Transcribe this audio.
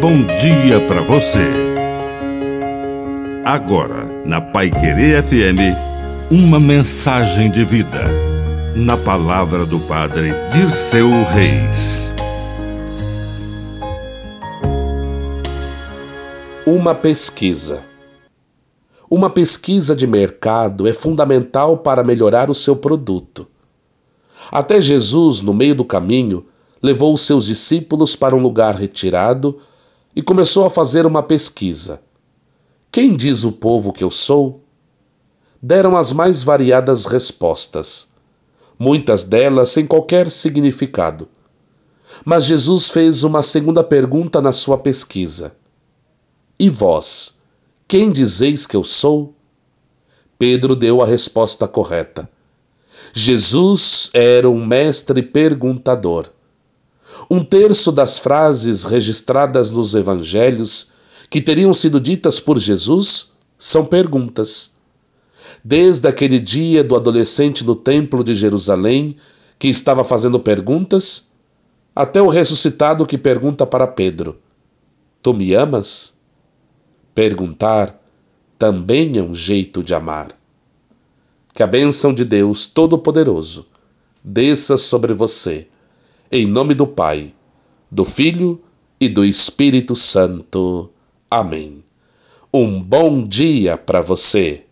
bom dia para você. Agora, na Pai Querer FM, uma mensagem de vida. Na palavra do Padre Dirceu Reis. Uma pesquisa. Uma pesquisa de mercado é fundamental para melhorar o seu produto. Até Jesus, no meio do caminho, levou os seus discípulos para um lugar retirado e começou a fazer uma pesquisa. Quem diz o povo que eu sou? Deram as mais variadas respostas, muitas delas sem qualquer significado. Mas Jesus fez uma segunda pergunta na sua pesquisa: E vós, quem dizeis que eu sou? Pedro deu a resposta correta. Jesus era um mestre perguntador. Um terço das frases registradas nos evangelhos que teriam sido ditas por Jesus são perguntas. Desde aquele dia do adolescente no Templo de Jerusalém, que estava fazendo perguntas, até o ressuscitado que pergunta para Pedro: Tu me amas? Perguntar também é um jeito de amar. Que a bênção de Deus Todo-Poderoso desça sobre você em nome do Pai, do Filho e do Espírito Santo. Amém. Um bom dia para você.